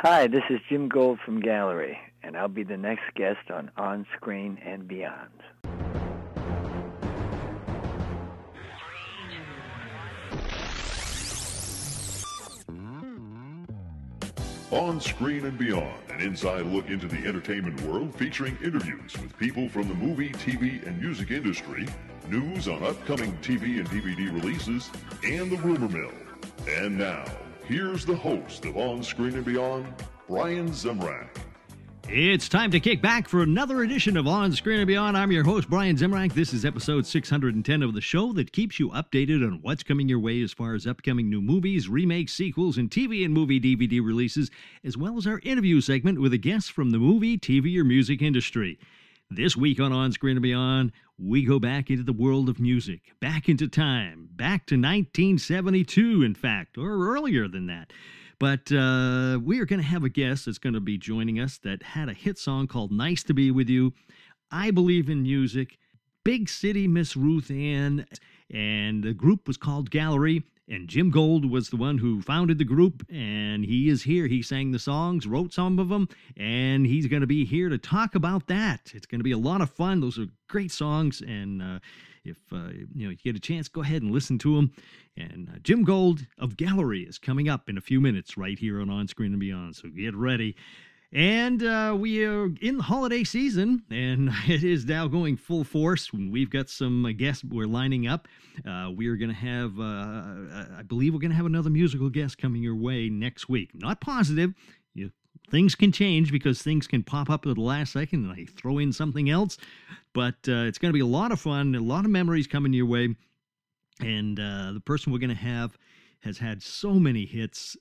Hi, this is Jim Gold from Gallery, and I'll be the next guest on On Screen and Beyond. On Screen and Beyond, an inside look into the entertainment world featuring interviews with people from the movie, TV, and music industry, news on upcoming TV and DVD releases, and the rumor mill. And now, here's the host of On Screen and Beyond, Brian Zemrak. It's time to kick back for another edition of On Screen and Beyond. I'm your host, Brian Zemrak. This is episode 610 of the show that keeps you updated on what's coming your way as far as upcoming new movies, remakes, sequels, and TV and movie DVD releases, as well as our interview segment with a guest from the movie, TV, or music industry. This week on On Screen and Beyond, we go back into the world of music, back into time, back to 1972, in fact, or earlier than that. But uh, we are going to have a guest that's going to be joining us that had a hit song called Nice to Be With You. I believe in music. Big City Miss Ruth Ann. And the group was called Gallery. And Jim Gold was the one who founded the group, and he is here. He sang the songs, wrote some of them, and he's going to be here to talk about that. It's going to be a lot of fun. Those are great songs, and uh, if uh, you know you get a chance, go ahead and listen to them. And uh, Jim Gold of Gallery is coming up in a few minutes right here on On Screen and Beyond. So get ready. And uh, we are in the holiday season, and it is now going full force. We've got some uh, guests we're lining up. Uh, we are going to have, uh, I believe, we're going to have another musical guest coming your way next week. Not positive. You, things can change because things can pop up at the last second, and I throw in something else. But uh, it's going to be a lot of fun, a lot of memories coming your way. And uh, the person we're going to have has had so many hits,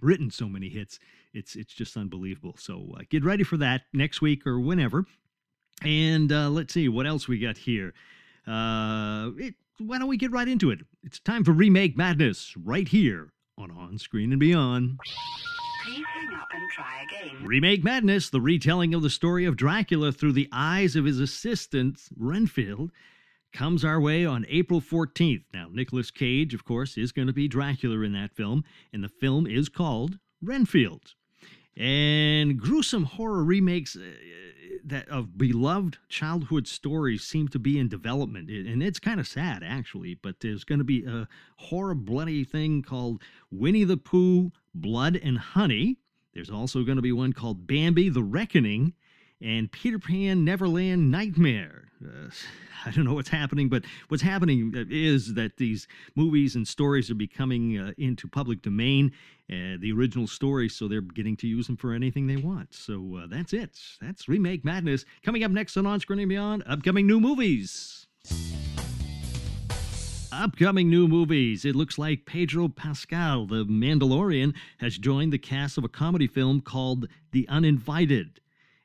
written so many hits. It's it's just unbelievable. So uh, get ready for that next week or whenever. And uh, let's see what else we got here. Uh, it, why don't we get right into it? It's time for remake madness right here on On Screen and Beyond. Please hang up and try again. Remake Madness, the retelling of the story of Dracula through the eyes of his assistant, Renfield, comes our way on April 14th. Now, Nicolas Cage, of course, is going to be Dracula in that film, and the film is called Renfield. And gruesome horror remakes uh, that of beloved childhood stories seem to be in development, and it's kind of sad actually. But there's going to be a horror bloody thing called Winnie the Pooh: Blood and Honey. There's also going to be one called Bambi: The Reckoning, and Peter Pan Neverland Nightmare. Uh, I don't know what's happening, but what's happening is that these movies and stories are becoming uh, into public domain, uh, the original stories, so they're getting to use them for anything they want. So uh, that's it. That's Remake Madness. Coming up next on On Screen and Beyond, upcoming new movies. Upcoming new movies. It looks like Pedro Pascal, the Mandalorian, has joined the cast of a comedy film called The Uninvited.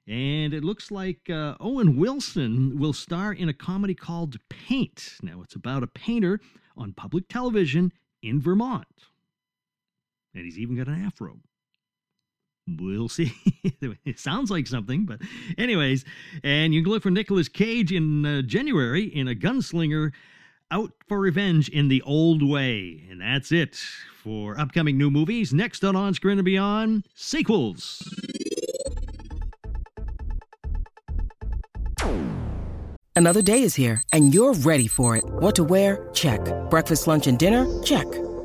And it looks like uh, Owen Wilson will star in a comedy called Paint. Now, it's about a painter on public television in Vermont. And he's even got an afro. We'll see. it sounds like something, but, anyways. And you can look for Nicolas Cage in uh, January in a gunslinger out for revenge in the old way. And that's it for upcoming new movies. Next on On Screen and Beyond, sequels. Another day is here, and you're ready for it. What to wear? Check. Breakfast, lunch, and dinner? Check.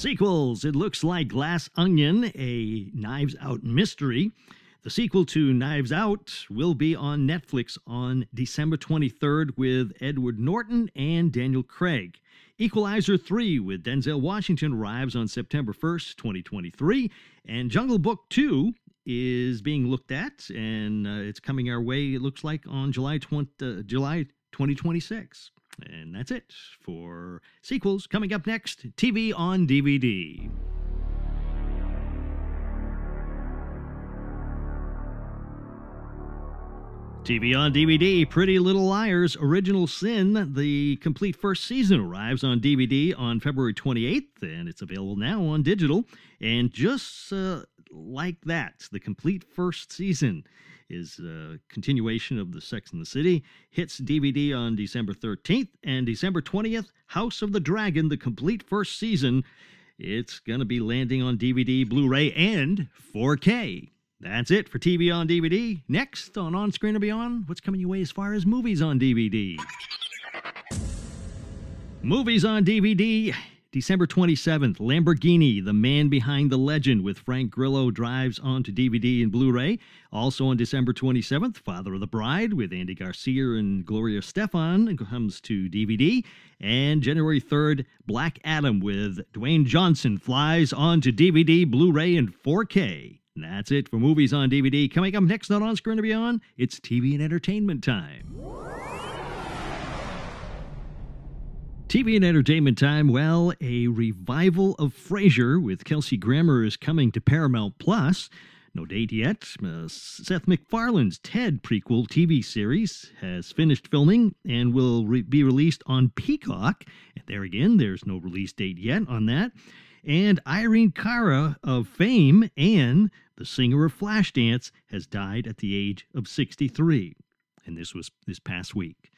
Sequels. It looks like Glass Onion, a Knives Out mystery. The sequel to Knives Out will be on Netflix on December 23rd with Edward Norton and Daniel Craig. Equalizer 3 with Denzel Washington arrives on September 1st, 2023. And Jungle Book 2 is being looked at, and uh, it's coming our way, it looks like, on July, 20, uh, July 2026. And that's it for sequels coming up next TV on DVD. TV on DVD, Pretty Little Liars, Original Sin. The complete first season arrives on DVD on February 28th, and it's available now on digital. And just uh, like that, the complete first season is a continuation of the Sex and the City. Hits DVD on December 13th and December 20th. House of the Dragon, the complete first season. It's going to be landing on DVD, Blu ray, and 4K. That's it for TV on DVD. Next on On Screen and Beyond, what's coming your way as far as movies on DVD? Movies on DVD. December 27th, Lamborghini, The Man Behind the Legend with Frank Grillo drives onto DVD and Blu ray. Also on December 27th, Father of the Bride with Andy Garcia and Gloria Estefan comes to DVD. And January 3rd, Black Adam with Dwayne Johnson flies onto DVD, Blu ray, and 4K. That's it for movies on DVD. Coming up next on On Screen and Beyond, it's TV and entertainment time. TV and entertainment time. Well, a revival of Frasier with Kelsey Grammer is coming to Paramount Plus. No date yet. Uh, Seth MacFarlane's Ted prequel TV series has finished filming and will re- be released on Peacock. And there again, there's no release date yet on that. And Irene Cara of fame and the singer of Flashdance has died at the age of 63. And this was this past week.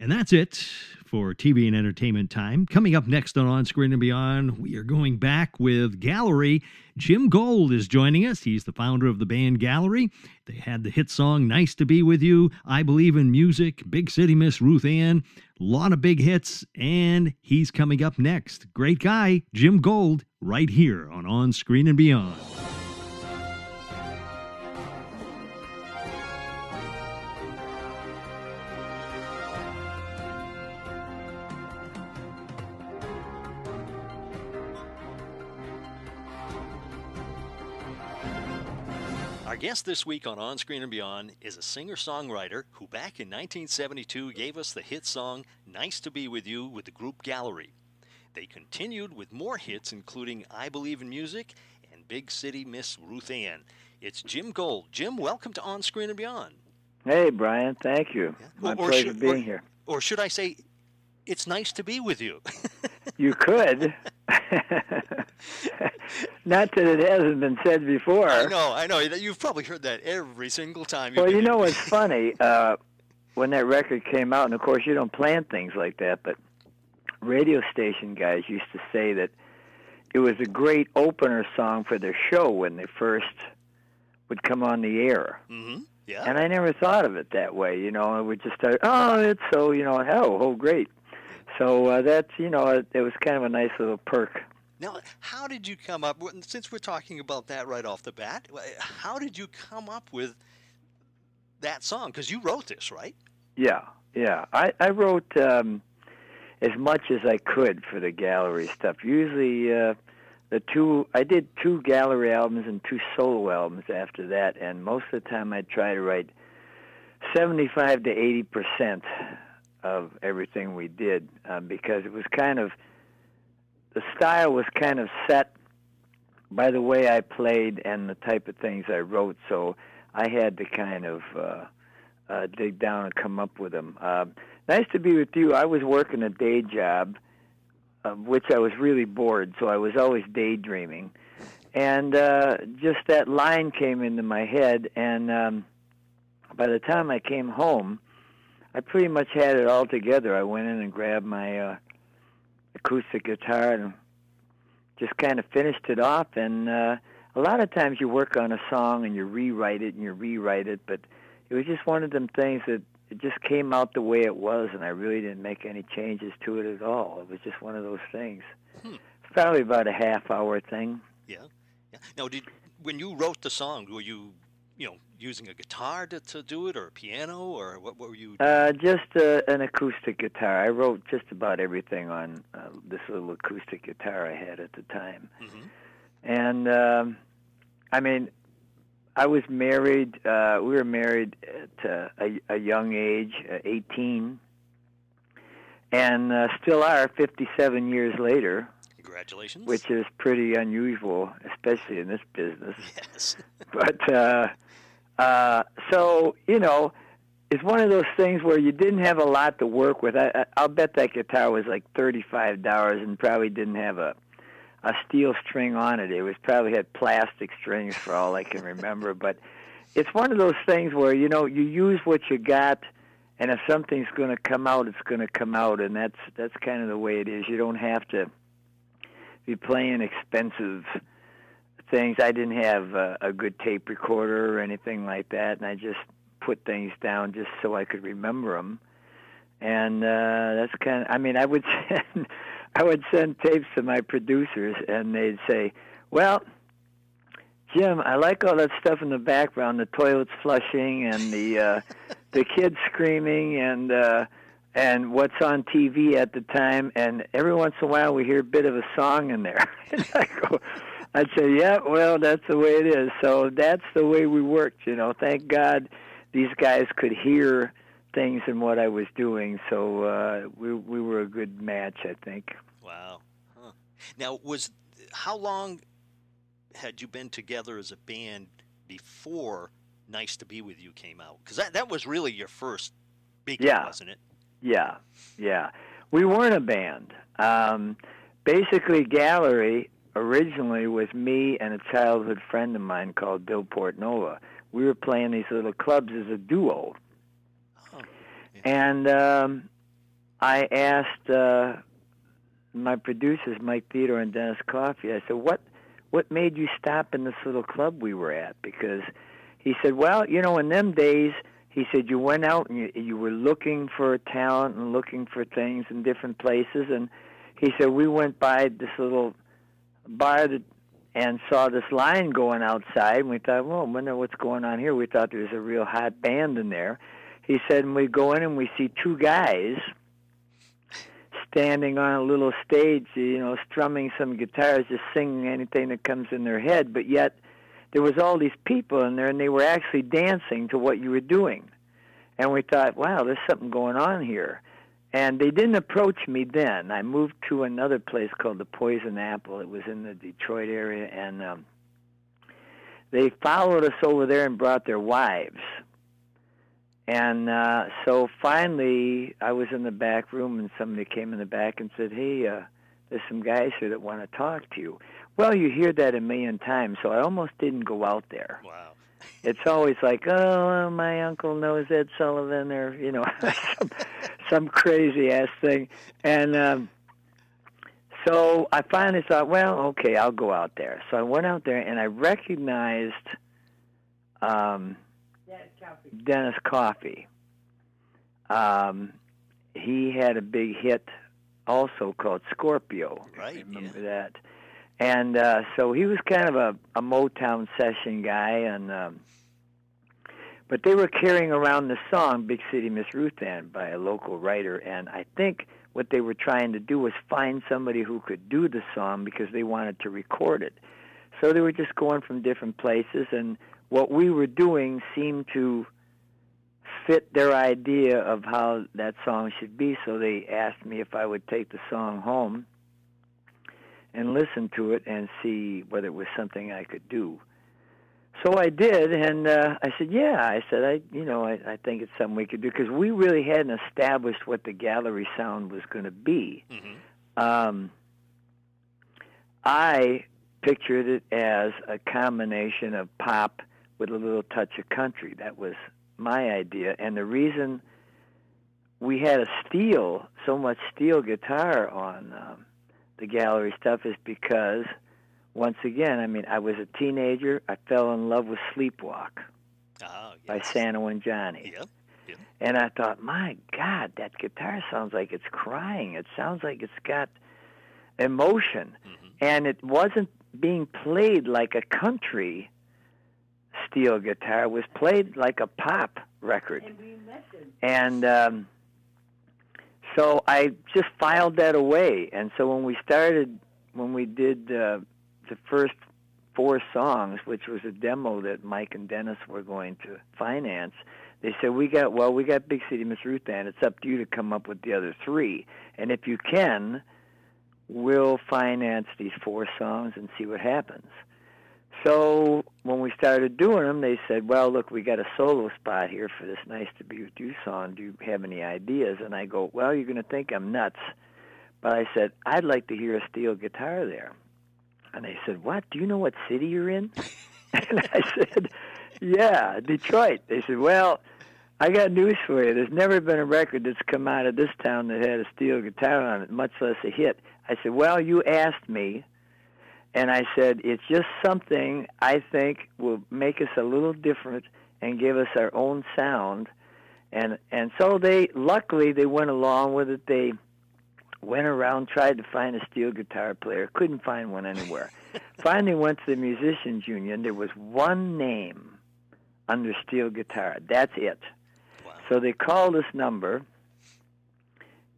And that's it for TV and entertainment time. Coming up next on On Screen and Beyond, we are going back with Gallery. Jim Gold is joining us. He's the founder of the band Gallery. They had the hit song Nice to Be With You, I Believe in Music, Big City Miss Ruth Ann, a lot of big hits, and he's coming up next. Great guy, Jim Gold, right here on On Screen and Beyond. Guest this week on On Screen and Beyond is a singer songwriter who back in 1972 gave us the hit song Nice to Be With You with the group Gallery. They continued with more hits, including I Believe in Music and Big City Miss Ruth Ann. It's Jim Gold. Jim, welcome to On Screen and Beyond. Hey, Brian. Thank you. My Or- or pleasure should- being or- here. Or should I say, it's nice to be with you? You could. Not that it hasn't been said before. I know, I know. You've probably heard that every single time. Well, you know what's funny? Uh, when that record came out, and of course you don't plan things like that, but radio station guys used to say that it was a great opener song for their show when they first would come on the air. Mhm, Yeah. And I never thought of it that way, you know. I would just start, oh, it's so, you know, oh, oh, great. So uh, that's, you know, it, it was kind of a nice little perk. Now, how did you come up? Since we're talking about that right off the bat, how did you come up with that song? Because you wrote this, right? Yeah, yeah. I, I wrote um, as much as I could for the gallery stuff. Usually, uh, the two I did two gallery albums and two solo albums after that, and most of the time I try to write seventy-five to eighty percent of everything we did um, because it was kind of the style was kind of set by the way I played and the type of things I wrote. So I had to kind of uh, uh, dig down and come up with them. Uh, nice to be with you. I was working a day job, of which I was really bored, so I was always daydreaming. And uh, just that line came into my head, and um, by the time I came home, I pretty much had it all together. I went in and grabbed my uh, acoustic guitar and just kind of finished it off. And uh, a lot of times you work on a song and you rewrite it and you rewrite it, but it was just one of them things that it just came out the way it was, and I really didn't make any changes to it at all. It was just one of those things. Hmm. It's probably about a half hour thing. Yeah. yeah. Now, did when you wrote the song, were you, you know, using a guitar to, to do it, or a piano, or what, what were you? Uh, just uh, an acoustic guitar. I wrote just about everything on uh, this little acoustic guitar I had at the time. Mhm. And um, I mean, I was married. Uh, we were married at uh, a, a young age, uh, 18, and uh, still are 57 years later, Congratulations. which is pretty unusual, especially in this business. yes. but uh, uh, so you know, it's one of those things where you didn't have a lot to work with. I, I'll bet that guitar was like thirty five dollars and probably didn't have a a steel string on it. It was probably had plastic strings for all I can remember. But it's one of those things where you know you use what you got, and if something's going to come out, it's going to come out, and that's that's kind of the way it is. You don't have to be playing expensive things. I didn't have a, a good tape recorder or anything like that, and I just put things down just so I could remember them. And uh, that's kind of. I mean, I would send I would send tapes to my producers, and they'd say, "Well." Jim, I like all that stuff in the background, the toilets flushing and the uh the kids screaming and uh and what's on TV at the time and every once in a while we hear a bit of a song in there. and I go I'd say, "Yeah, well, that's the way it is." So that's the way we worked, you know. Thank God these guys could hear things and what I was doing. So uh we we were a good match, I think. Wow. Huh. Now, was how long had you been together as a band before "Nice to Be with You" came out? Because that that was really your first big, Yeah. wasn't it? Yeah, yeah. We weren't a band. Um, basically, Gallery originally with me and a childhood friend of mine called Bill Portnola. We were playing these little clubs as a duo, Oh, and um, I asked uh, my producers, Mike Theodore and Dennis Coffey. I said, "What, what made you stop in this little club we were at?" Because he said, "Well, you know, in them days." he said you went out and you, you were looking for talent and looking for things in different places and he said we went by this little bar that, and saw this line going outside and we thought well I wonder what's going on here. We thought there was a real hot band in there. He said and we go in and we see two guys standing on a little stage you know strumming some guitars just singing anything that comes in their head. But yet there was all these people in there and they were actually dancing to what you were doing. And we thought wow there's something going on here and they didn't approach me then. I moved to another place called the poison apple. It was in the detroit area. And um they followed us over there and brought their wives. And uh so finally i was in the back room and somebody came in the back and said hey uh there's some guys here that want to talk to you. Well, you hear that a million times, so I almost didn't go out there. Wow. It's always like, oh, my uncle knows Ed Sullivan, or you know, some, some crazy ass thing. And um, so I finally thought, well, okay, I'll go out there. So I went out there, and I recognized um, Dennis Coffey. Um, he had a big hit also called Scorpio. Right, remember yeah. that and uh so he was kind of a a Motown session guy and um but they were carrying around the song Big City Miss Ruth Ann by a local writer. And I think what they were trying to do was find somebody who could do the song because they wanted to record it. So they were just going from different places. And what we were doing seemed to fit their idea of how that song should be. So they asked me if I would take the song home and listen to it and see whether it was something I could do. So I did, and uh, I said, "Yeah." I said, "I, you know, I, I think it's something we could do because we really hadn't established what the gallery sound was going to be." hmm Um, I pictured it as a combination of pop with a little touch of country. That was my idea, and the reason we had a steel, so much steel guitar on um, the gallery stuff is because, once again, I mean, I was a teenager. I fell in love with Sleepwalk Ah, by. Santo and Johnny. Yep. And I thought, my God, that guitar sounds like it's crying. It sounds like it's got emotion. hmm And it wasn't being played like a country steel guitar. It was played like a pop record. And um, so I just filed that away. And so when we started, when we did uh, the first four songs, which was a demo that Mike and Dennis were going to finance, they said, "We got well, we got Big City Miss Ruth Ann. It's up to you to come up with the other three, and if you can, we'll finance these four songs and see what happens." So when we started doing them, they said, "Well, look, we got a solo spot here for this "Nice to Be with You" song. Do you have any ideas?" And I go, "Well, you're going to think I'm nuts, but I said I'd like to hear a steel guitar there." And they said, "What? Do you know what city you're in?" and I said, "Yeah, Detroit." They said, "Well." I got news for you. There's never been a record that's come out of this town that had a steel guitar on it, much less a hit. I said, Well, you asked me, and I said, It's just something I think will make us a little different and give us our own sound. And and so they luckily they went along with it. They went around, tried to find a steel guitar player, couldn't find one anywhere. Finally went to the musicians union. There was one name under steel guitar. That's it. Wow. So they call this number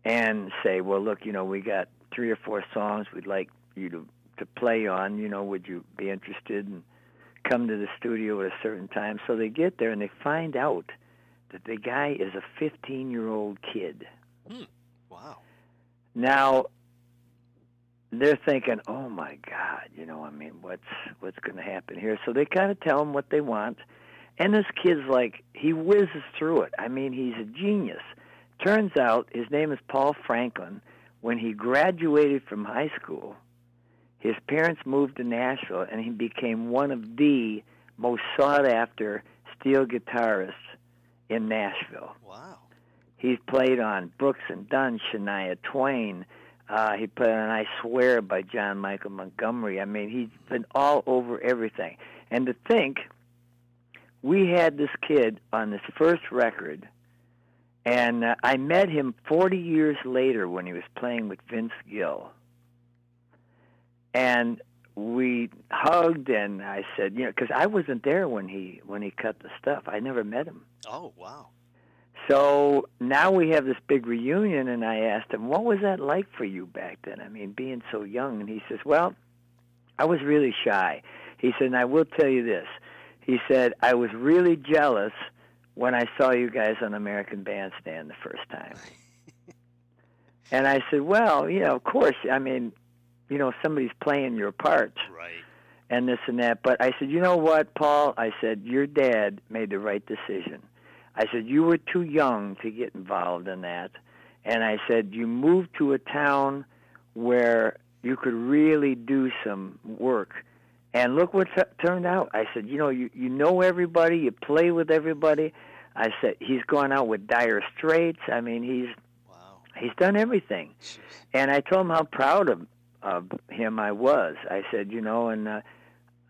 and say, "Well, look, you know, we got three or four songs we'd like you to to play on. You know, would you be interested and come to the studio at a certain time?" So they get there and they find out that the guy is a 15-year-old kid. Hmm. Wow. Now they're thinking, "Oh my God, you know, I mean, what's what's going to happen here?" So they kind of tell him what they want, and this kid's like, he whizzes through it. I mean, he's a genius. Turns out his name is Paul Franklin. When he graduated from high school, his parents moved to Nashville, and he became one of the most sought-after steel guitarists in Nashville. Wow. He's played on Brooks and Dunn, Shania Twain. Uh, he played on I Swear by John Michael Montgomery. I mean, he's been all over everything. And to think, we had this kid on this first record, and uh, I met him 40 years later when he was playing with Vince Gill. And we hugged, and I said, you know, because I wasn't there when he when he cut the stuff. I never met him. Oh, wow. So now we have this big reunion, and I asked him, "What was that like for you back then? I mean, being so young." And he says, "Well, I was really shy." He said, "And I will tell you this." He said, "I was really jealous when I saw you guys on American Bandstand the first time." and I said, "Well, you know, of course. I mean, you know, somebody's playing your part." Right. and this and that. But I said, you know what, Paul? I said, your dad made the right decision. I said, you were too young to get involved in that. And I said, you moved to a town where you could really do some work. And look what t- turned out. I said, you know, you, you know everybody, you play with everybody. I said, he's gone out with Dire Straits. I mean, he's Wow. he's done everything. Jeez. And I told him how proud of, of him I was. I said, you know, and uh,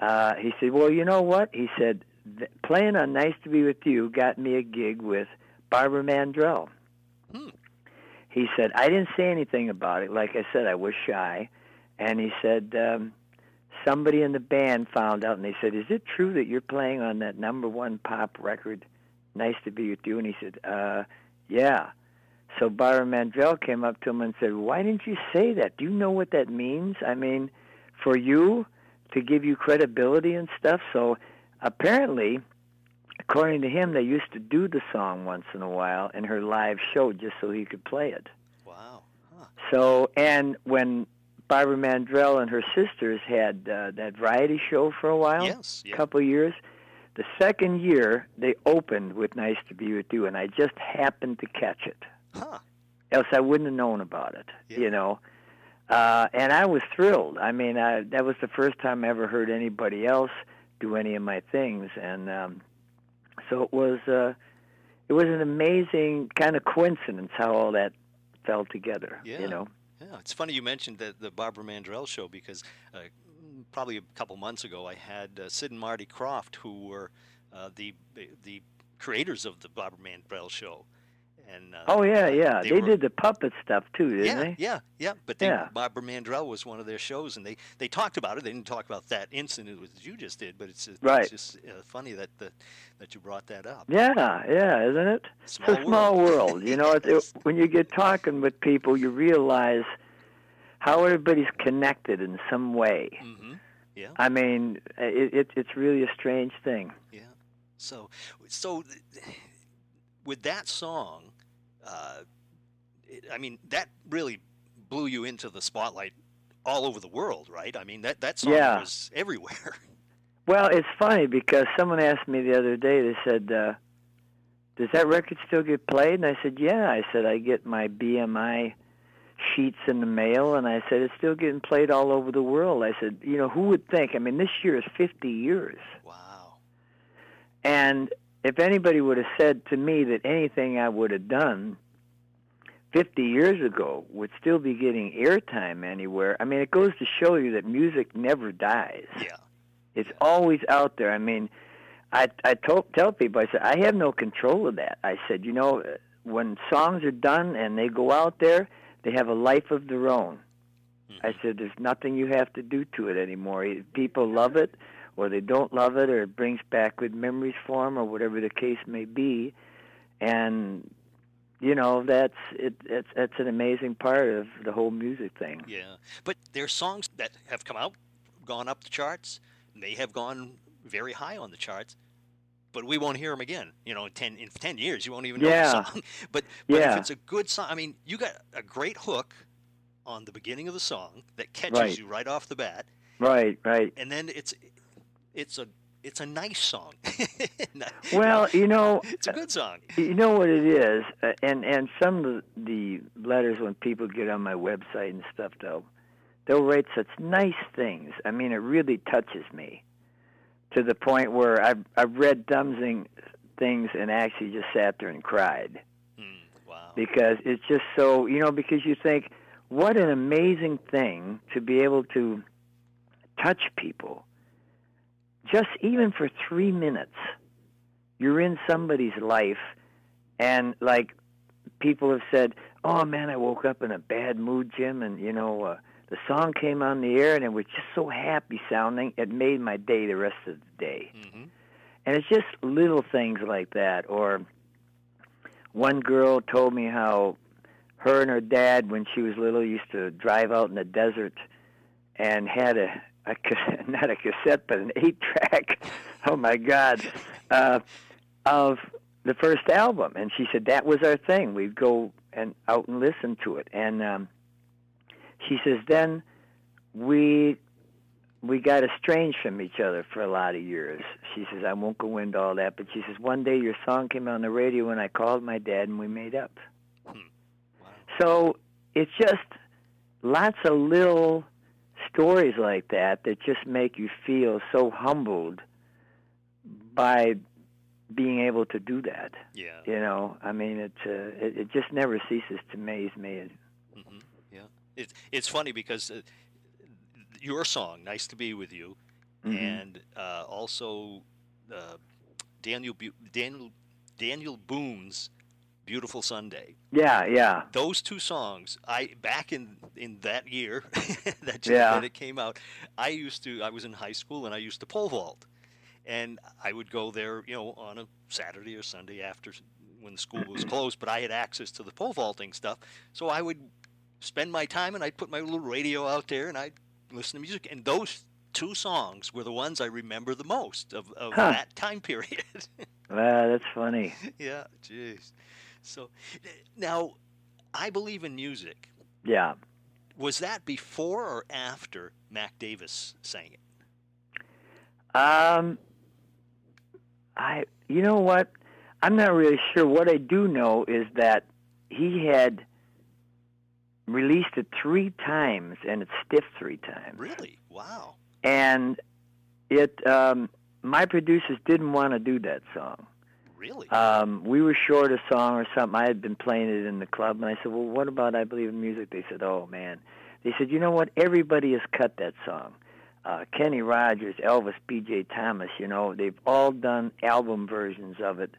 uh, he said, well, you know what? He said, "Th- playing on Nice to Be With You got me a gig with Barbara Mandrell. Hmm. He said, I didn't say anything about it. Like I said, I was shy. And he said, um, somebody in the band found out, and they said, is it true that you're playing on that number one pop record, Nice to Be With You? And he said, uh, yeah. So Barbara Mandrell came up to him and said, "Why didn't you say that? Do you know what that means? I mean, for you to give you credibility and stuff." So apparently, according to him, they used to do the song once in a while in her live show just so he could play it. Wow. Huh. So, and when Barbara Mandrell and her sisters had uh, that variety show for a while, Yes. a couple of years. The second year, they opened with "Nice to Be with You," and I just happened to catch it Huh. else I wouldn't have known about it. Yeah. You know, uh, and I was thrilled. I mean, I, that was the first time I ever heard anybody else do any of my things, and um, so it was. Uh, it was an amazing kind of coincidence how all that fell together. Yeah. You know. Yeah, it's funny you mentioned the, the Barbara Mandrell show because uh, mm, probably a couple months ago I had uh, Sid and Marty Krofft, who were uh, the the creators of the Barbara Mandrell show. And uh, Oh yeah, yeah. they They, were- did the puppet stuff too, didn't yeah, they? yeah, yeah. But they, Yeah. Barbara Mandrell was one of their shows, and they, they talked about it. They didn't talk about that incident that you just did, but it's, it's Right. just uh, funny that the, that you brought that up. Yeah, yeah, isn't it? Small it's a small world. world. You know, it, it, when you get talking with people, you realize how everybody's connected in some way. hmm Yeah. I mean, it, it, it's really a strange thing. Yeah. So, so with that song, uh, it, I mean, that really blew you into the spotlight all over the world, right? I mean, that that song Yeah. was everywhere. Well, it's funny because someone asked me the other day. They said, uh, "Does that record still get played?" And I said, "Yeah." I said, "I get my BMI sheets in the mail," and I said, "It's still getting played all over the world." I said, "You know, who would think? I mean, this year is 50 years, Wow. and if anybody would have said to me that anything I would have done 50 years ago would still be getting airtime anywhere, I mean, it goes to show you that music never dies." Yeah. It's always out there. I mean, I I told, tell people I said I have no control of that. I said, you know, when songs are done and they go out there, they have a life of their own. Mm-hmm. I said there's nothing you have to do to it anymore. People love it or they don't love it or it brings back good memories for them or whatever the case may be. And you know, that's it it's that's an amazing part of the whole music thing. Yeah. But there's songs that have come out, gone up the charts. They have gone very high on the charts. But we won't hear them again. You know, in ten in ten years, you won't even know Yeah. the song. But, but Yeah. if it's a good song, I mean, you got a great hook on the beginning of the song that catches Right. you right off the bat, Right, right. and then it's it's a it's a nice song. Well, you know, it's a good song. You know what it is, uh, and and some of the letters when people get on my website and stuff, they'll they'll write such nice things. I mean, it really touches me to the point where I've I've read Dumpsing things and actually just sat there and cried Mm, wow. because it's just so you know because you think what an amazing thing to be able to touch people just even for three minutes you're in somebody's life and like people have said oh man i woke up in a bad mood jim and you know uh, the song came on the air and it was just so happy sounding it made my day the rest of the day hmm and it's just little things like that. Or one girl told me how her and her dad, when she was little, used to drive out in the desert and had a, a not a cassette, but an eight track. oh my God, uh, of the first album. And she said that was our thing. We'd go and out and listen to it. And um, she says then we we got estranged from each other for a lot of years. She says, I won't go into all that, but she says, one day your song came on the radio and I called my dad and we made up. Wow. So it's just lots of little stories like that that just make you feel so humbled by being able to do that. Yeah. You know, I mean, it, uh, it, it just never ceases to amaze me. hmm Yeah, it's it's funny because uh, your song "Nice to Be with You" Mhm. and uh, also uh, Daniel Bu- Daniel Daniel Boone's "Beautiful Sunday." Yeah, yeah. Those two songs, I back in in that year that, Yeah. that it came out, I used to I was in high school and I used to pole vault, and I would go there, you know, on a Saturday or Sunday after when the school was closed. But I had access to the pole vaulting stuff, so I would spend my time and I'd put my little radio out there and I'd listen to music. And those two songs were the ones I remember the most of, of Huh. that time period. Wow, that's funny. yeah, jeez. So now, I believe in music. Yeah. Was that before or after Mac Davis sang it? Um, I, you know what? I'm not really sure. What I do know is that he had released it three times, and it's stiff three times. Really? Wow. And it, um, my producers didn't want to do that song. Really? Um, we were short a song or something. I had been playing it in the club, and I said, "Well, what about I Believe in Music?" They said, "Oh man," they said, "You know what? Everybody has cut that song. Uh, Kenny Rogers, Elvis, B.J. Thomas. You know, they've all done album versions of it,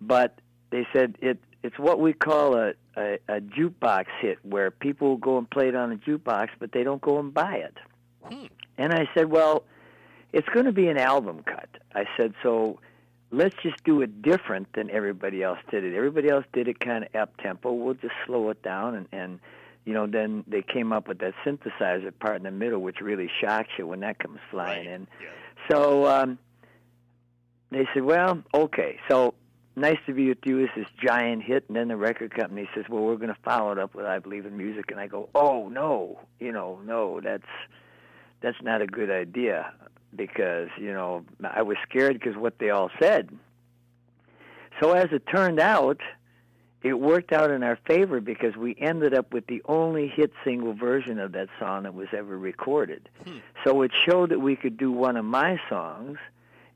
but they said it. It's what we call a, a, a jukebox hit, where people go and play it on a jukebox, but they don't go and buy it." Hmm. And I said, "Well, it's going to be an album cut." I said, "So." Let's just do it different than everybody else did it. Everybody else did it kind of up tempo. We'll just slow it down, and and you know then they came up with that synthesizer part in the middle, which really shocks you when that comes flying Right. in. Yeah. So um, they said, well, okay, so. Nice to be with you is this giant hit, and then the record company says, "Well, we're going to follow it up with I Believe in Music," and I go, "Oh no, you know, no, that's that's not a good idea." Because you know I was scared because what they all said. So as it turned out, it worked out in our favor because we ended up with the only hit single version of that song that was ever recorded. Hmm. So it showed that we could do one of my songs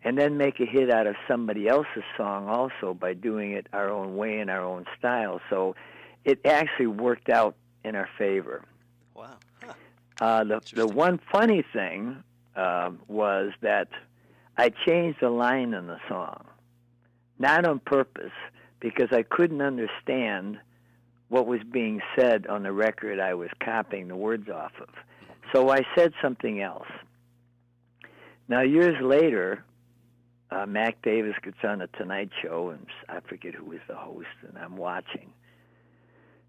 and then make a hit out of somebody else's song also by doing it our own way in our own style. So it actually worked out in our favor. Wow. Huh. Uh, the the one funny thing um, was that I changed a line in the song, not on purpose, because I couldn't understand what was being said on the record I was copying the words off of. So I said something else. Now years later, uh, Mac Davis gets on the Tonight Show, and I forget who was the host, and I'm watching.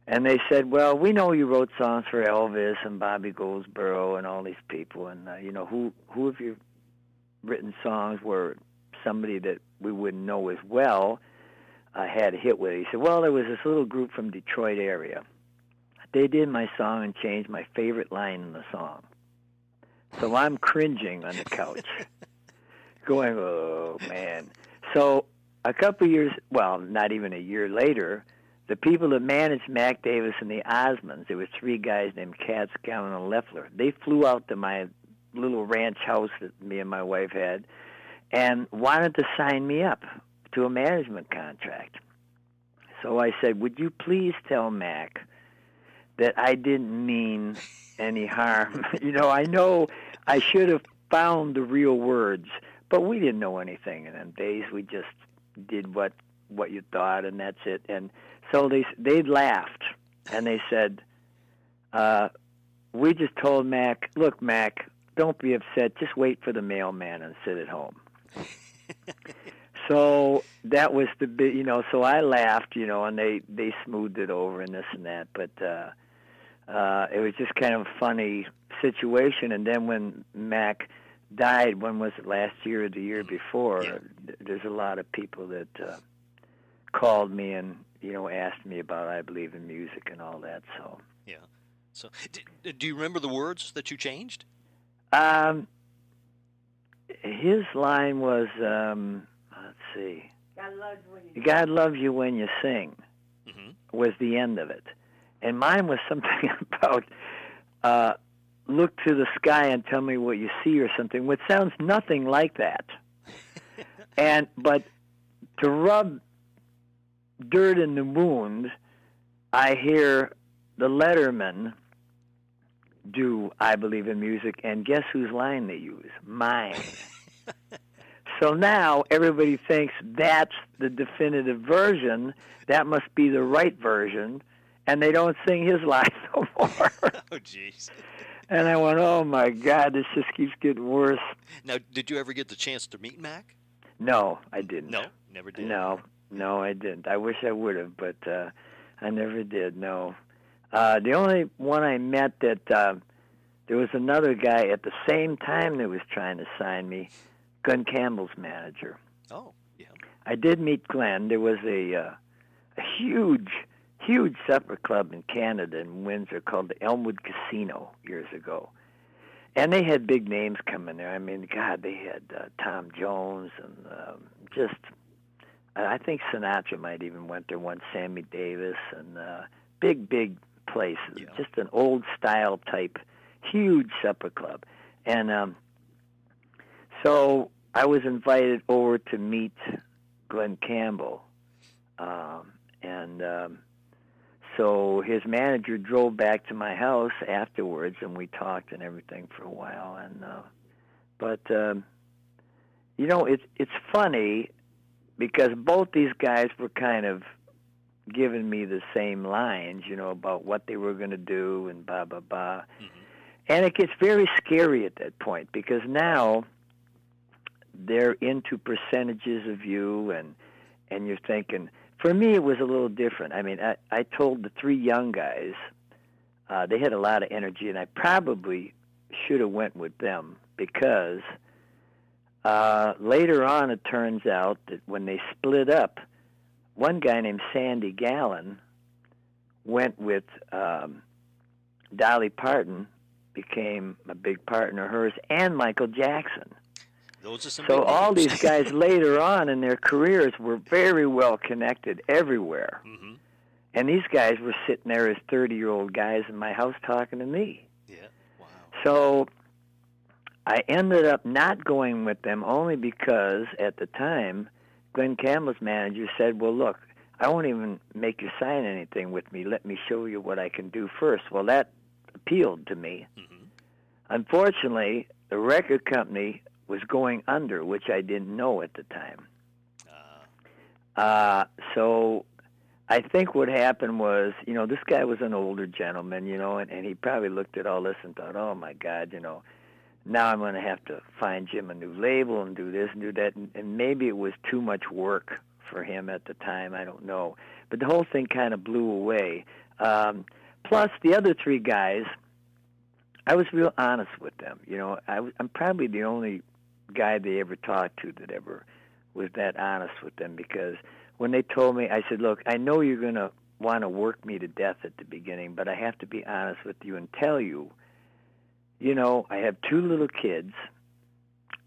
And they said, "Well, we know you wrote songs for Elvis and Bobby Goldsboro and all these people, and uh, you know who who have you written songs where somebody that we wouldn't know as well uh, had a hit with?" It. He said, "Well, there was this little group from Detroit area. They did my song and changed my favorite line in the song. So I'm cringing on the couch, going, "Oh man!" So a couple years, well, not even a year later, the people that managed Mac Davis and the Osmonds, there were three guys named Katz, Gallin, and Leffler. They flew out to my little ranch house that me and my wife had, and wanted to sign me up to a management contract. So I said, "Would you please tell Mac that I didn't mean any harm? you know, I know I should have found the real words, but we didn't know anything in them days. We just did what what you thought, and that's it. And so they they laughed and they said, uh, "We just told Mac, look, Mac, don't be upset. Just wait for the mailman and sit at home." so that was the big, you know. So I laughed, you know, and they they smoothed it over and this and that, but. uh uh, it was just kind of a funny situation. And then when Mac died, when was it last year or the year before? Yeah. There's a lot of people that uh, called me and you know asked me about I believe in music and all that. So yeah. So, d- do you remember the words that you changed? um, his line was, um, let's see, God loves you God loves you when you sing. hmm was the end of it. And mine was something about uh, look to the sky and tell me what you see or something, which sounds nothing like that. and but to rub dirt in the wound, I hear the Lettermen do I believe in music, and guess whose line they use? Mine. so now everybody thinks that's the definitive version. That must be the right version, and they don't sing his line no more. Oh, jeez. and I went, oh my God, this just keeps getting worse. Now, did you ever get the chance to meet Mac? No, I didn't. No, never did. No, no, I didn't. I wish I would have, but uh, I never did. No. Uh, the only one I met that uh, there was another guy at the same time that was trying to sign me, Glen Campbell's manager. Oh, yeah. I did meet Glenn. There was a, uh, a huge, huge supper club in Canada in Windsor called the Elmwood Casino years ago. And they had big names coming there. I mean, God, they had uh, Tom Jones and um, just, I think Sinatra might even went there once, Sammy Davis, and uh, big, big places. Yeah. Just an old style type, huge supper club. And um, so I was invited over to meet Glen Campbell. Um, and um, so his manager drove back to my house afterwards, and we talked and everything for a while. And uh, but um, you know, it's it's funny because both these guys were kind of giving me the same lines, you know, about what they were going to do and blah blah blah. Mhm. And it gets very scary at that point because now they're into percentages of you and and you're thinking for me it was a little different. I mean, I I told the three young guys uh they had a lot of energy and I probably should have went with them because uh later on it turns out that when they split up one guy named Sandy Gallin went with um Dolly Parton became a big partner of hers and Michael Jackson. Those are some. So all these guys later on in their careers were very well connected everywhere. hmm And these guys were sitting there as 30 year old guys in my house talking to me. Yeah. Wow. So I ended up not going with them only because at the time, Glen Campbell's manager said, Well, look, I won't even make you sign anything with me. Let me show you what I can do first. Well, that appealed to me. hmm Unfortunately, the record company was going under, which I didn't know at the time. Uh, Uh, so I think what happened was, you know, this guy was an older gentleman, you know, and, and he probably looked at all this and thought, oh my God, you know, now I'm going to have to find Jim a new label and do this and do that. And, and maybe it was too much work for him at the time. I don't know. But the whole thing kind of blew away. Um, plus, the other three guys, I was real honest with them. You know, I I'm probably the only guy they ever talked to that ever was that honest with them because when they told me, I said, "Look, I know you're going to want to work me to death at the beginning, but I have to be honest with you and tell you, you know, I have two little kids."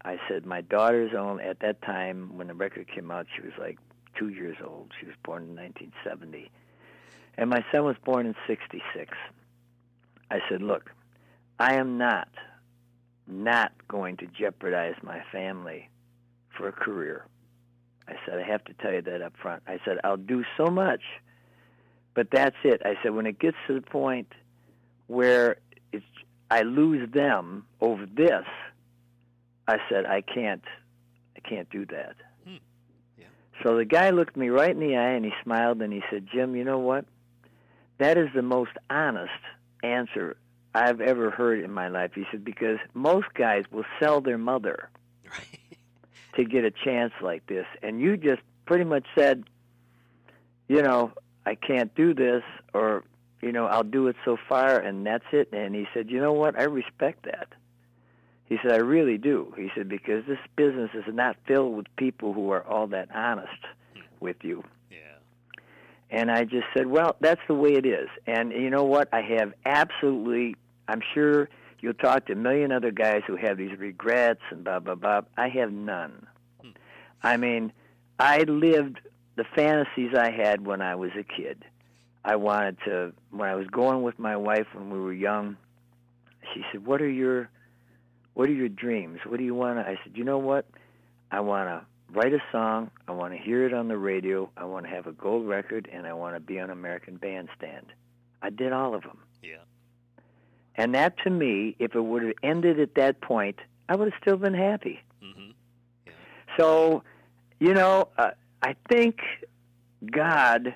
I said, "My daughter's only at that time when the record came out, she was like 2 years old. She was born in 1970. And my son was born in 66." I said, "Look, I am not not going to jeopardize my family for a career. I said, I have to tell you that up front. I said, I'll do so much, but that's it. I said, when it gets to the point where I lose them over this, I said, I can't, I can't do that. Hmm. Yeah. So the guy looked me right in the eye and he smiled and he said, Jim, you know what? That is the most honest answer I've ever heard in my life. He said, because most guys will sell their mother right. to get a chance like this. And you just pretty much said, you know, I can't do this, or, you know, I'll do it so far, and that's it. And he said, you know what? I respect that. He said, I really do. He said, because this business is not filled with people who are all that honest with you. Yeah. And I just said, well, that's the way it is. And you know what? I have absolutely, I'm sure you'll talk to a million other guys who have these regrets and blah, blah, blah. I have none. Hmm. I mean, I lived the fantasies I had when I was a kid. I wanted to, when I was going with my wife when we were young, she said, what are your, what are your dreams? What do you want to, I said, you know what? I want to write a song. I want to hear it on the radio. I want to have a gold record, and I want to be on American Bandstand. I did all of them. Yeah. And that to me, if it would have ended at that point, I would have still been happy. Mm-hmm. Yeah. So, you know, uh, I think God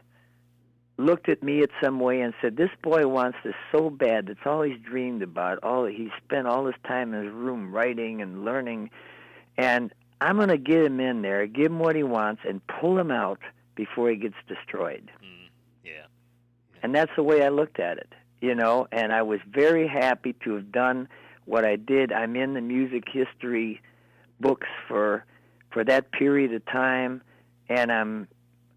looked at me at some way and said, "This boy wants this so bad. That's all he's dreamed about. All he spent all his time in his room writing and learning, and I'm going to get him in there, give him what he wants, and pull him out before he gets destroyed." Mm. Yeah. And that's the way I looked at it, you know, and I was very happy to have done what I did. I'm in the music history books for for that period of time and I'm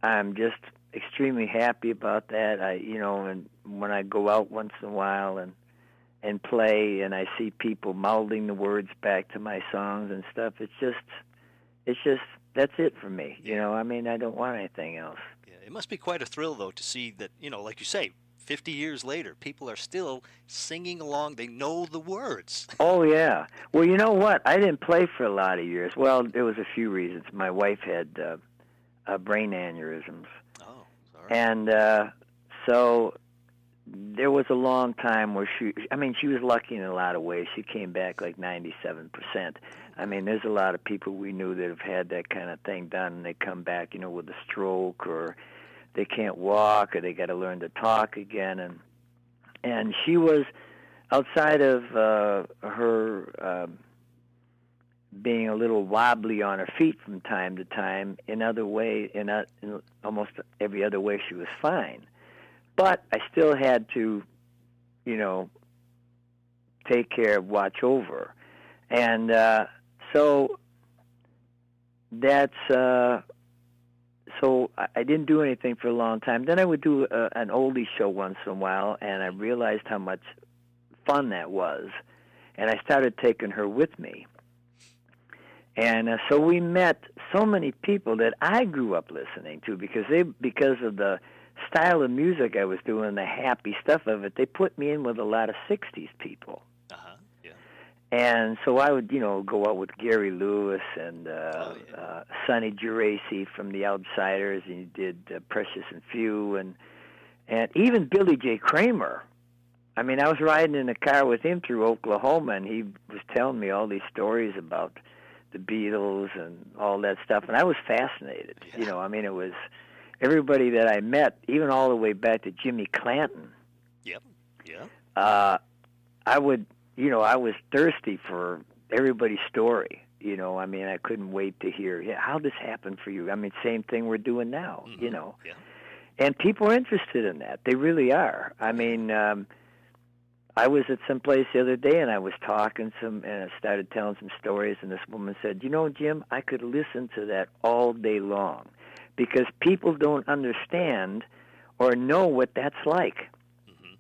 I'm just extremely happy about that. I you know, and when I go out once in a while and and play and I see people mouthing the words back to my songs and stuff, it's just it's just that's it for me. You know, I mean I don't want anything else. Yeah. It must be quite a thrill, though, to see that, you know, like you say, 50 years later, people are still singing along. They know the words. Oh yeah. Well, you know what? I didn't play for a lot of years. Well, there was a few reasons. My wife had uh, uh, brain aneurysms, Sorry. and uh, so there was a long time where she. I mean, she was lucky in a lot of ways. She came back like ninety-seven percent. I mean, there's a lot of people we knew that have had that kind of thing done, and they come back, you know, with a stroke or they can't walk or they got to learn to talk again, and and she was outside of uh, her um, being a little wobbly on her feet from time to time. In other way, in, a, in almost every other way, she was fine. But I still had to, you know, take care of, watch over, and uh, so that's. Uh, so I didn't do anything for a long time. Then I would do uh, an oldie show once in a while, and I realized how much fun that was, and I started taking her with me. And uh, so we met so many people that I grew up listening to because they because of the style of music I was doing, the happy stuff of it. They put me in with a lot of '60s people. Uh-huh. Yeah. And so I would, you know, go out with Gary Lewis and uh, Oh, yeah. uh, Sonny Geraci from The Outsiders, and he did uh, Precious and Few, and and even Billy J. Kramer. I mean, I was riding in a car with him through Oklahoma, and he was telling me all these stories about the Beatles and all that stuff, and I was fascinated. You know, I mean, it was everybody that I met, even all the way back to Jimmy Clanton Yep. Yeah. uh, I would, you know, I was thirsty for everybody's story. You know, I mean, I couldn't wait to hear, yeah, how this happened for you. I mean, same thing we're doing now. You Mhm. know, Yeah. and people are interested in that. They really are. I mean, um, I was at some place the other day and I was talking some and I started telling some stories and this woman said, "You know, Jim, I could listen to that all day long because people don't understand or know what that's like." hmm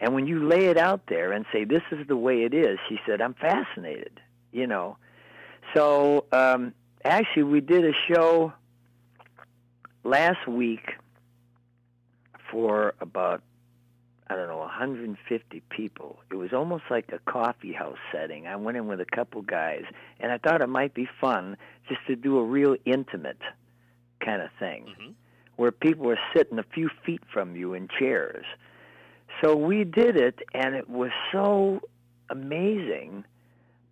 And when you lay it out there and say, this is the way it is, she said, I'm fascinated, you know. So um, actually, we did a show last week for about, I don't know, 150 people. It was almost like a coffee house setting. I went in with a couple guys, and I thought it might be fun just to do a real intimate kind of thing hmm where people were sitting a few feet from you in chairs. So we did it, and it was so amazing.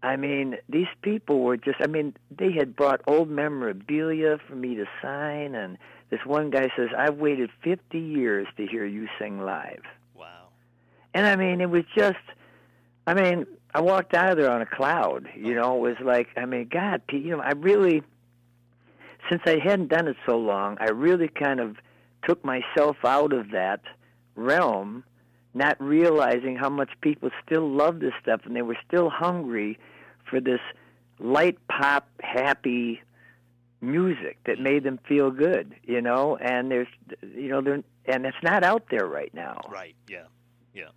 I mean, these people were just, I mean, they had brought old memorabilia for me to sign, and this one guy says, I've waited 50 years to hear you sing live. And I mean, it was just, I mean, I walked out of there on a cloud. You know, it was like, I mean, God, you know, I really, since I hadn't done it so long, I really kind of took myself out of that realm, not realizing how much people still love this stuff and they were still hungry for this light pop, happy music that made them feel good, you know, and there's, you know, they're, and it's not out there right now Right. Yeah. Yeah.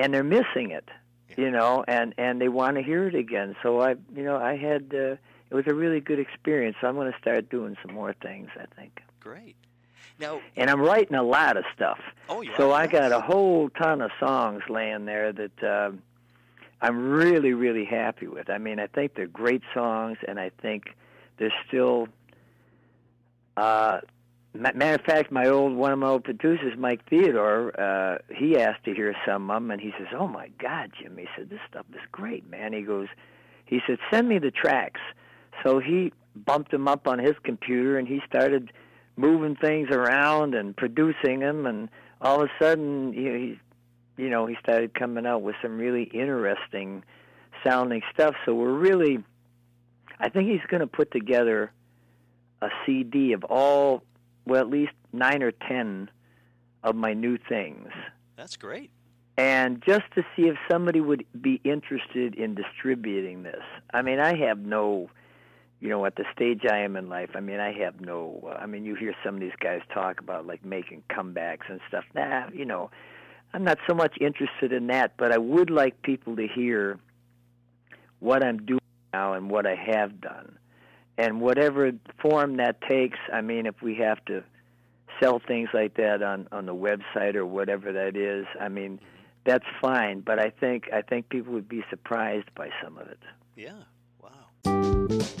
And they're missing it Yeah. you know and and they want to hear it again. So i you know i had uh, it was a really good experience. So i'm going to start doing some more things i think. Great. Now, and i'm writing a lot of stuff. Oh, you so i got a whole ton of songs laying there that um i'm really really happy with. I mean i think they're great songs and i think they're still uh Matter of fact, my old one of my old producers, Mike Theodore, uh, he asked to hear some of them, and he says, "Oh my God, Jim!" He said, "This stuff is great, man." He goes, he said, "Send me the tracks." So he bumped them up on his computer, and he started moving things around and producing them, and all of a sudden, you know, he, you know, he started coming out with some really interesting sounding stuff. So we're really, I think he's going to put together a CD of all, well, at least nine or ten of my new things. That's great. And just to see if somebody would be interested in distributing this. I mean, I have no, you know, at the stage I am in life, I mean, I have no, I mean, you hear some of these guys talk about like making comebacks and stuff. Nah, you know, I'm not so much interested in that, but I would like people to hear what I'm doing now and what I have done. And whatever form that takes, I mean, if we have to sell things like that on on the website or whatever that is, I mean, that's fine. But I think I think people would be surprised by some of it. Yeah. Wow.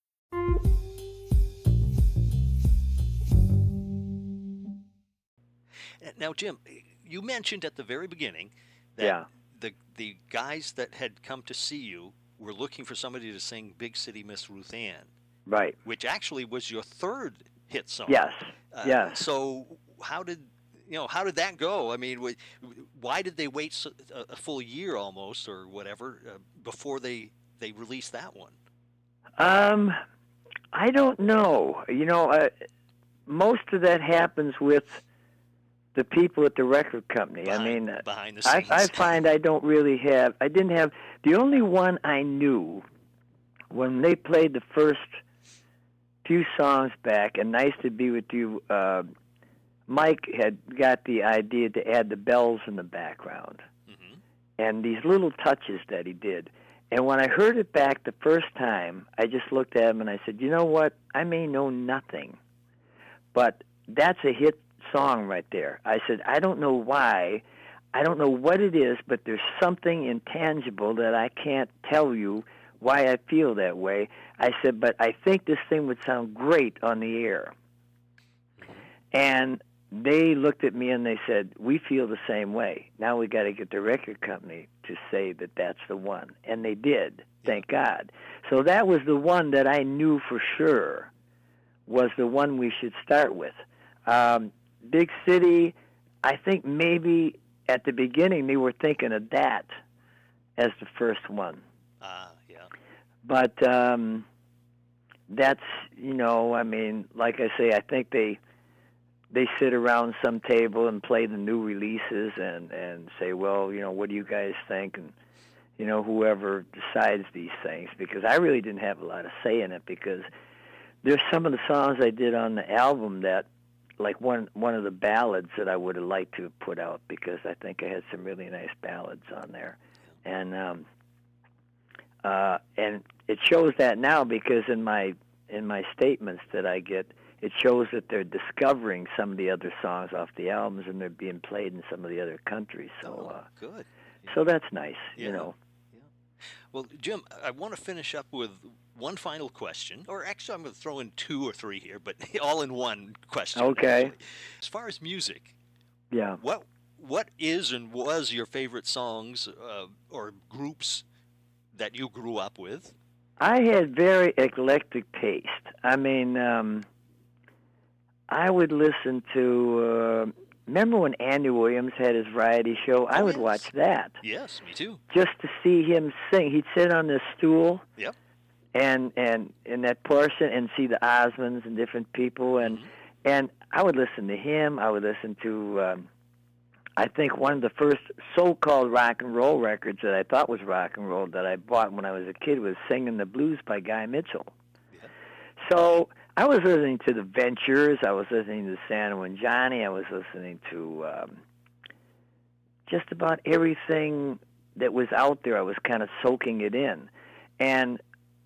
Now, Jim, you mentioned at the very beginning that Yeah. the the guys that had come to see you were looking for somebody to sing "Big City Miss Ruth Ann," Right. which actually was your third hit song. Yes. Uh, yes. So how did you know how did that go? I mean, why did they wait so, a, a full year almost or whatever uh, before they they released that one? Um, I don't know. You know, uh, most of that happens with the people at the record company. Behind, I mean, uh, behind the scenes. I find I don't really have. I didn't have the only one I knew when they played the first few songs back. And nice to be with you. Uh, Mike had got the idea to add the bells in the background hmm and these little touches that he did. And when I heard it back the first time, I just looked at him and I said, "You know what? I may know nothing, but that's a hit song right there." I said, "I don't know why, I don't know what it is, but there's something intangible that I can't tell you why I feel that way." I said, "But I think this thing would sound great on the air." And they looked at me and they said, "We feel the same way. Now we got to get the record company to say that that's the one." And they did. Thank God. So that was the one that I knew for sure was the one we should start with. Um, Big City, I think maybe at the beginning they were thinking of that as the first one Ah, yeah. but um that's you know i mean like i say i think they they sit around some table and play the new releases and and say well you know what do you guys think? And you know whoever decides these things because i really didn't have a lot of say in it because there's some of the songs i did on the album that like one one of the ballads that i would have liked to have put out because i think i had some really nice ballads on there. And um uh, and it shows that now because in my in my statements that I get, it shows that they're discovering some of the other songs off the albums and they're being played in some of the other countries. So, Oh, uh, good. so that's nice, Yeah. you know. Yeah. Well, Jim, I want to finish up with one final question, or actually, I'm going to throw in two or three here, but all in one question. Okay. actually. As far as music, Yeah. what what is and was your favorite songs uh, or groups that you grew up with? I had very eclectic taste. I mean, um, I would listen to. Uh, remember when Andy Williams had his variety show? I Oh, would yes. watch that. Yes, me too. just to see him sing. He'd sit on this stool, Yep. and and in that portion, and see the Osmonds and different people, and Mhm. and I would listen to him. I would listen to. Um, I think one of the first so-called rock and roll records that I thought was rock and roll that I bought when I was a kid was "Singing the Blues" by Guy Mitchell. Yeah. So I was listening to the Ventures. I was listening to Santo and Johnny. I was listening to um, just about everything that was out there. I was kind of soaking it in. And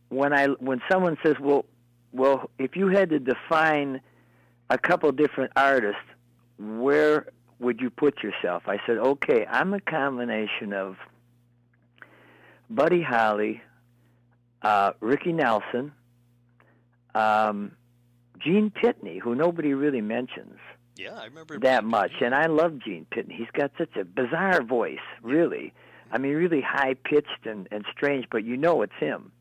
when I when someone says, "Well, well, if you had to define a couple different artists, where would you put yourself?" I said, "Okay, I'm a combination of Buddy Holly, uh, Ricky Nelson, um, Gene Pitney, who nobody really mentions." Yeah, I remember that much. And I love Gene Pitney. He's got such a bizarre voice, really. I mean, really high pitched and, and strange, but you know it's him.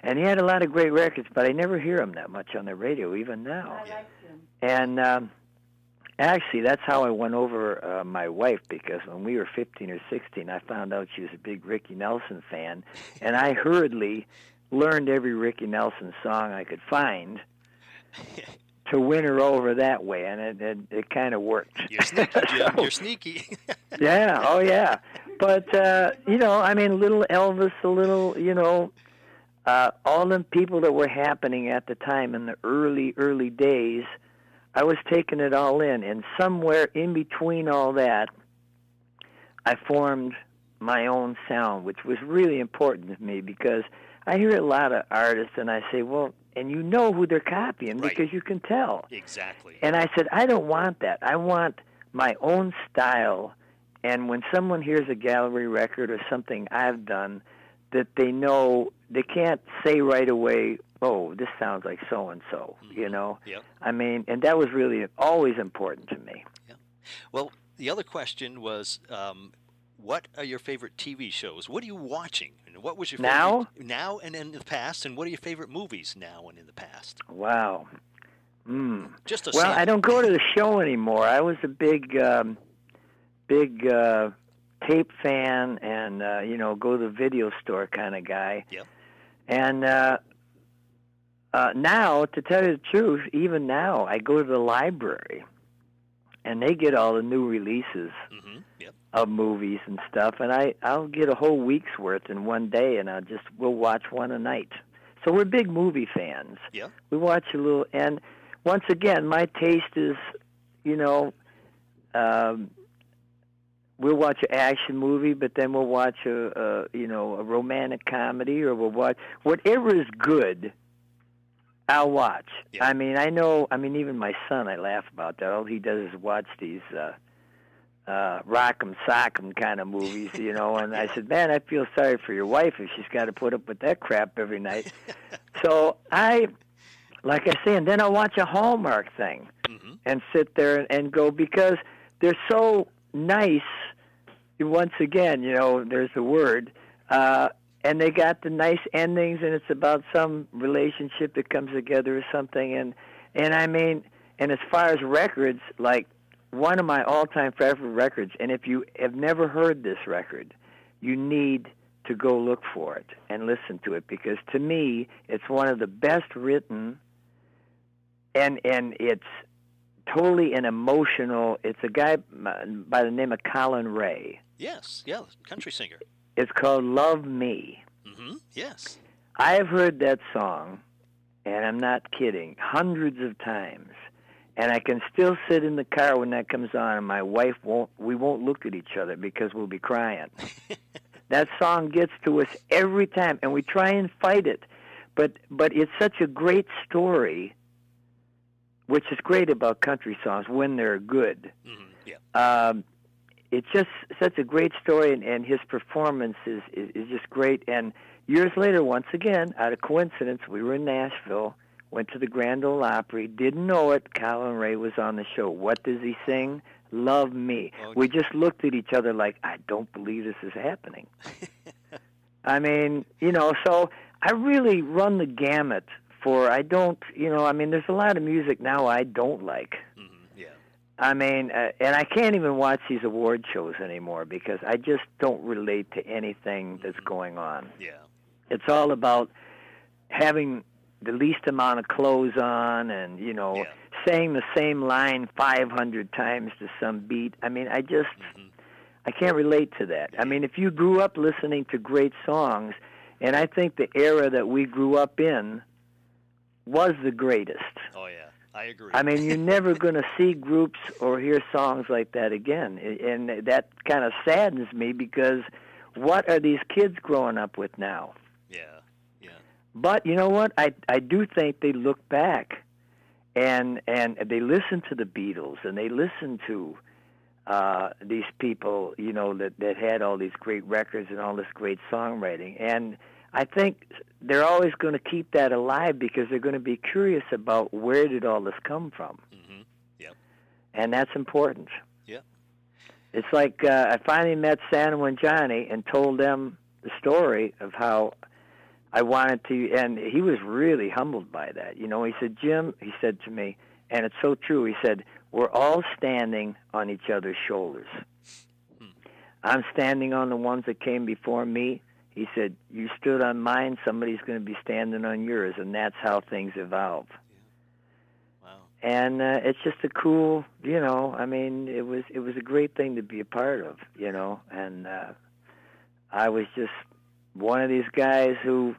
And he had a lot of great records, but I never hear him that much on the radio, even now. I like him. And um, actually, that's how I won over uh, my wife because when we were 15 or 16, I found out she was a big Ricky Nelson fan, and I hurriedly learned every Ricky Nelson song I could find to win her over that way, and it it, it kind of worked. You're sneaky, So- You're sneaky. yeah, oh yeah. But uh, you know, I mean, little Elvis, a little, you know, uh, all the people that were happening at the time in the early, early days. I was taking it all in, and somewhere in between all that, I formed my own sound, which was really important to me because I hear a lot of artists, and I say, well, and you know who they're copying Right. because you can tell. exactly. And I said, I don't want that. I want my own style. And when someone hears a gallery record or something I've done, that they know they can't say right away, "Oh, this sounds like so and so." You know. Yep. I mean, and that was really always important to me. Well, the other question was, um, what are your favorite TV shows? What are you watching? And what was your Now? favorite now and in the past? And what are your favorite movies now and in the past? Wow. Mm. Just a Well, sample. I don't go to the show anymore. I was a big, um, big uh, tape fan, and uh, you know, go to the video store kind of guy. Yep. And uh, uh, now, to tell you the truth, even now, I go to the library, and they get all the new releases Mm-hmm. Of movies and stuff, and I I'll get a whole week's worth in one day, and I'll just we'll watch one a night. So we're big movie fans. Yeah. We watch a little, and once again, my taste is, you know, um, we'll watch an action movie, but then we'll watch a, a you know a romantic comedy, or we'll watch whatever is good. I'll watch. Yeah. I mean, I know. I mean, even my son, I laugh about that. All he does is watch these uh, uh, rock'em sock'em kind of movies, you know. And I said, man, I feel sorry for your wife if she's got to put up with that crap every night. so I, like I say, and then I'll watch a Hallmark thing Mm-hmm. and sit there and, and go because they're so nice. Once again, you know, there's the word, uh, and they got the nice endings, and it's about some relationship that comes together or something. And and I mean, and as far as records, like one of my all-time favorite records, and if you have never heard this record, you need to go look for it and listen to it because to me, it's one of the best written, and and it's totally an emotional. It's a guy by the name of Collin Raye. Yes. Yeah. Country singer. It's called Love Me. Mm-hmm. Yes. I have heard that song, and I'm not kidding, hundreds of times. And I can still sit in the car when that comes on, and my wife won't. We won't look at each other because we'll be crying. that song gets to us every time, and we try and fight it, but but it's such a great story, which is great about country songs when they're good. Mm-hmm. Yeah. Um, it's just such a great story, and, and his performance is, is is just great. And years later, once again, out of coincidence, we were in Nashville, went to the Grand Ole Opry, didn't know it. Collin Raye was on the show. What does he sing? Love me. Okay. We just looked at each other like, I don't believe this is happening. I mean, you know, so I really run the gamut for. I don't, you know, I mean, there's a lot of music now I don't like. Mm-hmm. Yeah. I mean, uh, and I can't even watch these award shows anymore because I just don't relate to anything that's going on. Yeah. It's all about having the least amount of clothes on and, you know, Yeah. saying the same line 500 times to some beat. I mean, I just Mhm. I can't relate to that. I mean, if you grew up listening to great songs, and I think the era that we grew up in was the greatest. Oh yeah. I agree. I mean, you're never going to see groups or hear songs like that again. And that kind of saddens me because what are these kids growing up with now? But you know what? I I do think they look back and and they listen to the Beatles and they listen to uh these people, you know, that that had all these great records and all this great songwriting. And I think they're always going to keep that alive because they're going to be curious about where did all this come from. Mm-hmm. And that's important. Yeah. It's like uh, I finally met Santo and Johnny and told them the story of how I wanted to, and he was really humbled by that. You know, he said, Jim, he said to me, and it's so true. He said, "We're all standing on each other's shoulders. I'm standing on the ones that came before me." He said, "You stood on mine. Somebody's going to be standing on yours, and that's how things evolve." Wow. and uh, it's just a cool, you know. I mean, it was it was a great thing to be a part of, you know. And uh, I was just one of these guys who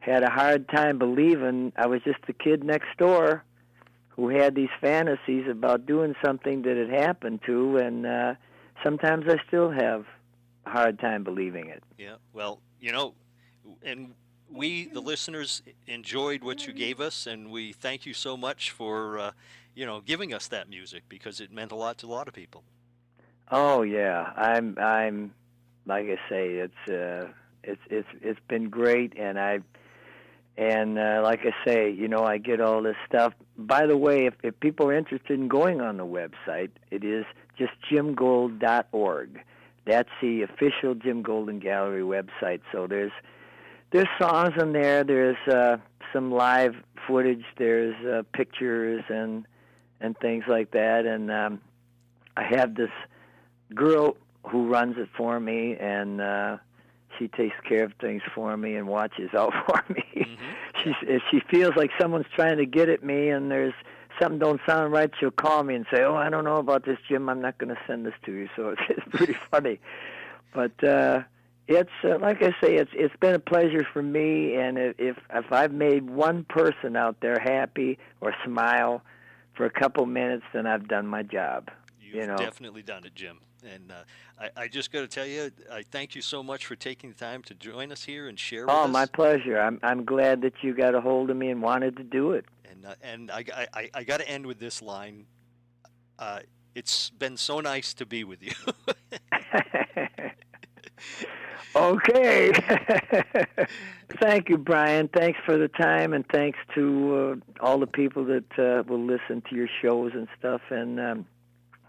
had a hard time believing I was just the kid next door who had these fantasies about doing something that had happened to, and uh, sometimes I still have a hard time believing it. Yeah. Well, you know, and we, the listeners, enjoyed what you gave us, and we thank you so much for, uh, you know, giving us that music because it meant a lot to a lot of people. Oh yeah, I'm I'm like I say, it's uh, it's it's it's been great, and I and uh, like I say, you know, I get all this stuff. By the way, if if people are interested in going on the website, it is just jimgold.org. That's the official Jim Gold and Gallery website. So there's there's songs in there. There's uh, some live footage. There's uh, pictures and and things like that. And um, I have this girl who runs it for me, and uh, she takes care of things for me and watches out for me. Mm-hmm. She's if she feels like someone's trying to get at me and there's something don't sound right, she'll call me and say, "Oh, I don't know about this, Jim. I'm not going to send this to you." So it's, it's pretty funny. But uh, it's uh, like I say, it's it's been a pleasure for me, and if if if I've made one person out there happy or smile for a couple minutes, then I've done my job. You've you know. definitely done it, Jim. And uh, I, I just got to tell you, I thank you so much for taking the time to join us here and share with us. Oh, my pleasure. I'm I'm glad that you got a hold of me and wanted to do it. And uh, and I, I- I, I got to end with this line. Uh, it's been so nice to be with you. okay. Thank you, Brian. Thanks for the time, and thanks to uh, all the people that uh, will listen to your shows and stuff. And um,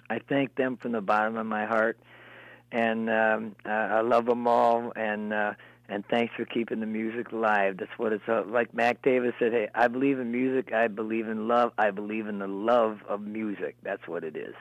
I thank them from the bottom of my heart. And um, I love them all. And uh, and thanks for keeping the music alive. That's what it's uh, like. Mac Davis said, "Hey, I believe in music. I believe in love. I believe in the love of music. That's what it is."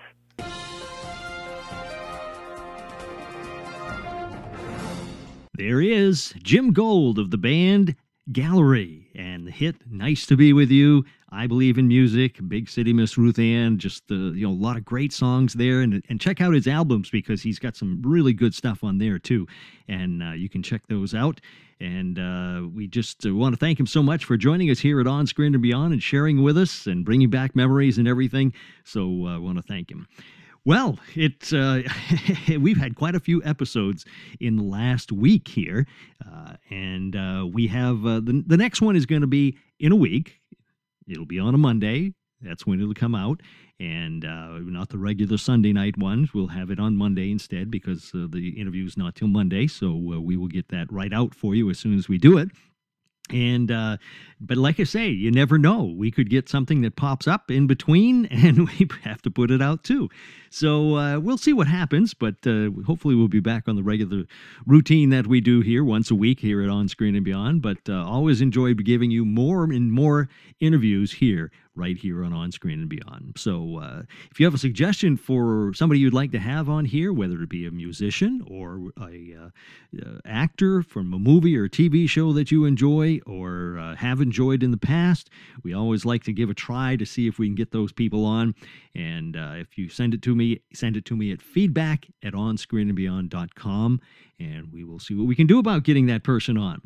There is Jim Gold of the band Gallery and the hit Nice to Be With You. I believe in music, Big City Miss Ruth Ann, just the you know a lot of great songs there and and check out his albums because he's got some really good stuff on there too. And uh, you can check those out. And uh, we just uh, want to thank him so much for joining us here at On Screen and Beyond and sharing with us and bringing back memories and everything. So uh, I want to thank him. Well, it uh, we've had quite a few episodes in the last week here, uh, and uh, we have uh, the the next one is going to be in a week. It'll be on a Monday. That's when it'll come out, and uh, not the regular Sunday night ones. We'll have it on Monday instead because uh, the is not till Monday. So we will get that right out for you as soon as we do it. And uh, but like I say, you never know. We could get something that pops up in between, and we have to put it out too. So uh, we'll see what happens. But uh, hopefully, we'll be back on the regular routine that we do here once a week here at On Screen and Beyond. But uh, always enjoyed giving you more and more interviews here, right here on On Screen and Beyond. So uh, if you have a suggestion for somebody you'd like to have on here, whether it be a musician or a uh, uh, actor from a movie or TV show that you enjoy or uh, have enjoyed in the past. We always like to give a try to see if we can get those people on. And uh, if you send it to me, send it to me at feedback at onscreenandbeyond.com, and we will see what we can do about getting that person on.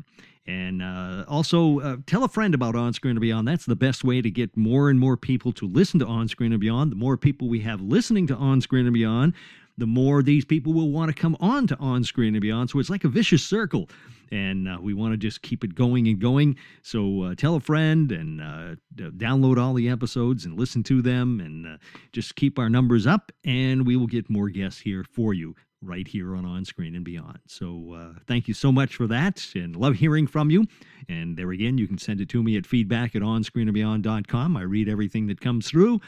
And uh, also, uh, tell a friend about On Screen and Beyond. That's the best way to get more and more people to listen to On Screen and Beyond. The more people we have listening to On Screen and Beyond, the more these people will want to come on to On Screen and Beyond. So it's like a vicious circle. And uh, we want to just keep it going and going. So uh, tell a friend and uh, download all the episodes and listen to them and uh, just keep our numbers up. And we will get more guests here for you right here on On Screen and Beyond. So uh, thank you so much for that and love hearing from you. And there again, you can send it to me at feedback at onscreenandbeyond.com. I read everything that comes through.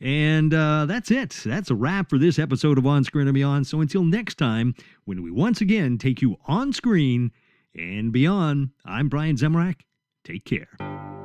And uh, that's it. That's a wrap for this episode of On Screen and Beyond. So until next time, when we once again take you on screen and beyond, I'm Brian Zemrak. Take care.